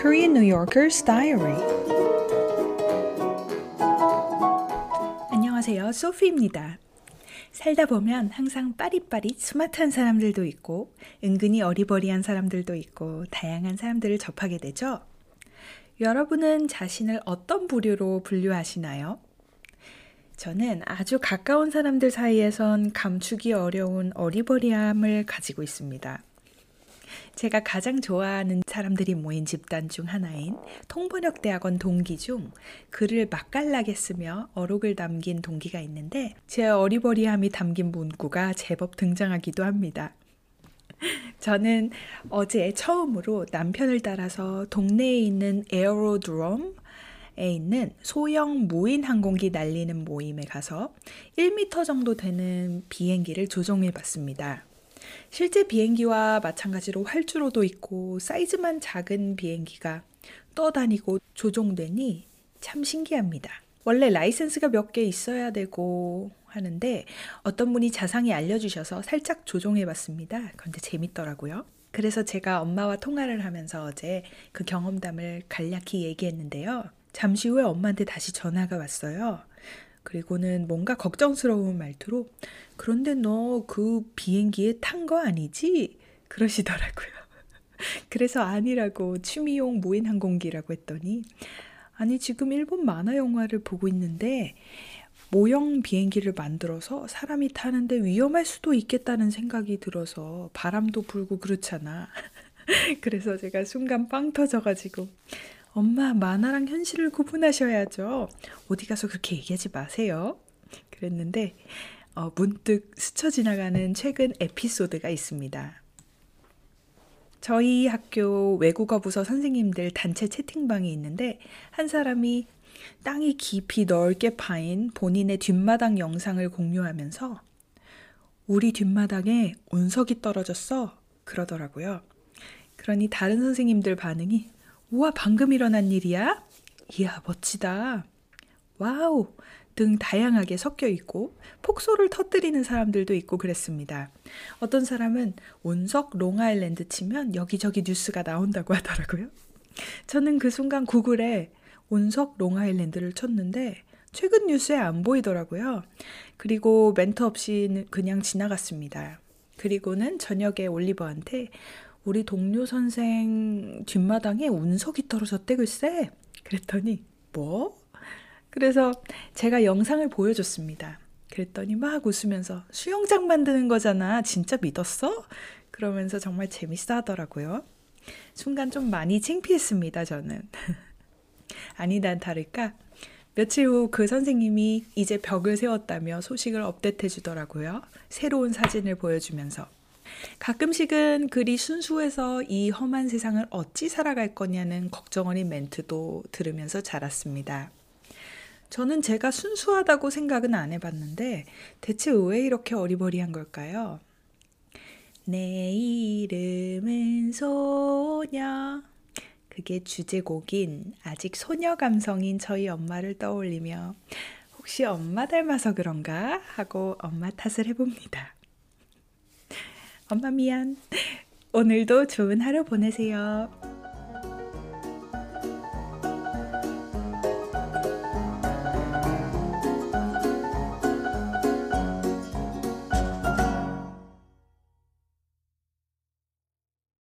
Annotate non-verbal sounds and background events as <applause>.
Korean New Yorker's Diary. 안녕하세요. 소피입니다. 살다 보면 항상 빠릿빠릿 스마트한 사람들도 있고 은근히 어리버리한 사람들도 있고 다양한 사람들을 접하게 되죠. 여러분은 자신을 어떤 부류로 분류하시나요? 저는 아주 가까운 사람들 사이에선 감추기 어려운 어리버리함을 가지고 있습니다. 제가 가장 좋아하는 사람들이 모인 집단 중 하나인 통번역대학원 동기 중 글을 맛깔나게 쓰며 어록을 남긴 동기가 있는데 제 어리버리함이 담긴 문구가 제법 등장하기도 합니다. <laughs> 저는 어제 처음으로 남편을 따라서 동네에 있는 에어로드롬 에 있는 소형 무인 항공기 날리는 모임에 가서 1m 정도 되는 비행기를 조종해 봤습니다. 실제 비행기와 마찬가지로 활주로도 있고 사이즈만 작은 비행기가 떠다니고 조종되니 참 신기합니다. 원래 라이센스가 몇 개 있어야 되고 하는데 어떤 분이 자상히 알려주셔서 살짝 조종해 봤습니다. 그런데 재밌더라고요. 그래서 제가 엄마와 통화를 하면서 어제 그 경험담을 간략히 얘기했는데요. 잠시 후에 엄마한테 다시 전화가 왔어요. 그리고는 뭔가 걱정스러운 말투로 그런데 너 그 비행기에 탄 거 아니지? 그러시더라고요. <laughs> 그래서 아니라고 취미용 무인 항공기라고 했더니 아니 지금 일본 만화 영화를 보고 있는데 모형 비행기를 만들어서 사람이 타는데 위험할 수도 있겠다는 생각이 들어서 바람도 불고 그렇잖아. <laughs> 그래서 제가 순간 빵 터져가지고 엄마 만화랑 현실을 구분하셔야죠. 어디 가서 그렇게 얘기하지 마세요. 그랬는데 어, 문득 스쳐 지나가는 최근 에피소드가 있습니다. 저희 학교 외국어 부서 선생님들 단체 채팅방이 있는데 한 사람이 땅이 깊이 넓게 파인 본인의 뒷마당 영상을 공유하면서 우리 뒷마당에 운석이 떨어졌어 그러더라고요. 그러니 다른 선생님들 반응이 우와 방금 일어난 일이야? 이야 멋지다. 와우 등 다양하게 섞여 있고 폭소를 터뜨리는 사람들도 있고 그랬습니다. 어떤 사람은 운석 롱아일랜드 치면 여기저기 뉴스가 나온다고 하더라고요. 저는 그 순간 구글에 운석 롱아일랜드를 쳤는데 최근 뉴스에 안 보이더라고요. 그리고 멘트 없이 그냥 지나갔습니다. 그리고는 저녁에 올리버한테 우리 동료 선생 뒷마당에 운석이 떨어졌대 글쎄. 그랬더니 뭐? 그래서 제가 영상을 보여줬습니다. 그랬더니 막 웃으면서 수영장 만드는 거잖아. 진짜 믿었어? 그러면서 정말 재밌어 하더라고요. 순간 좀 많이 창피했습니다, 저는. <laughs> 아니다 다를까? 며칠 후 그 선생님이 이제 벽을 세웠다며 소식을 업데이트 해 주더라고요. 새로운 사진을 보여주면서. 가끔씩은 글이 순수해서 이 험한 세상을 어찌 살아갈 거냐는 걱정 어린 멘트도 들으면서 자랐습니다. 저는 제가 순수하다고 생각은 안 해봤는데 대체 왜 이렇게 어리버리한 걸까요? 내 이름은 소녀. 그게 주제곡인 아직 소녀 감성인 저희 엄마를 떠올리며 혹시 엄마 닮아서 그런가 하고 엄마 탓을 해봅니다. 엄마 미안. 오늘도 좋은 하루 보내세요.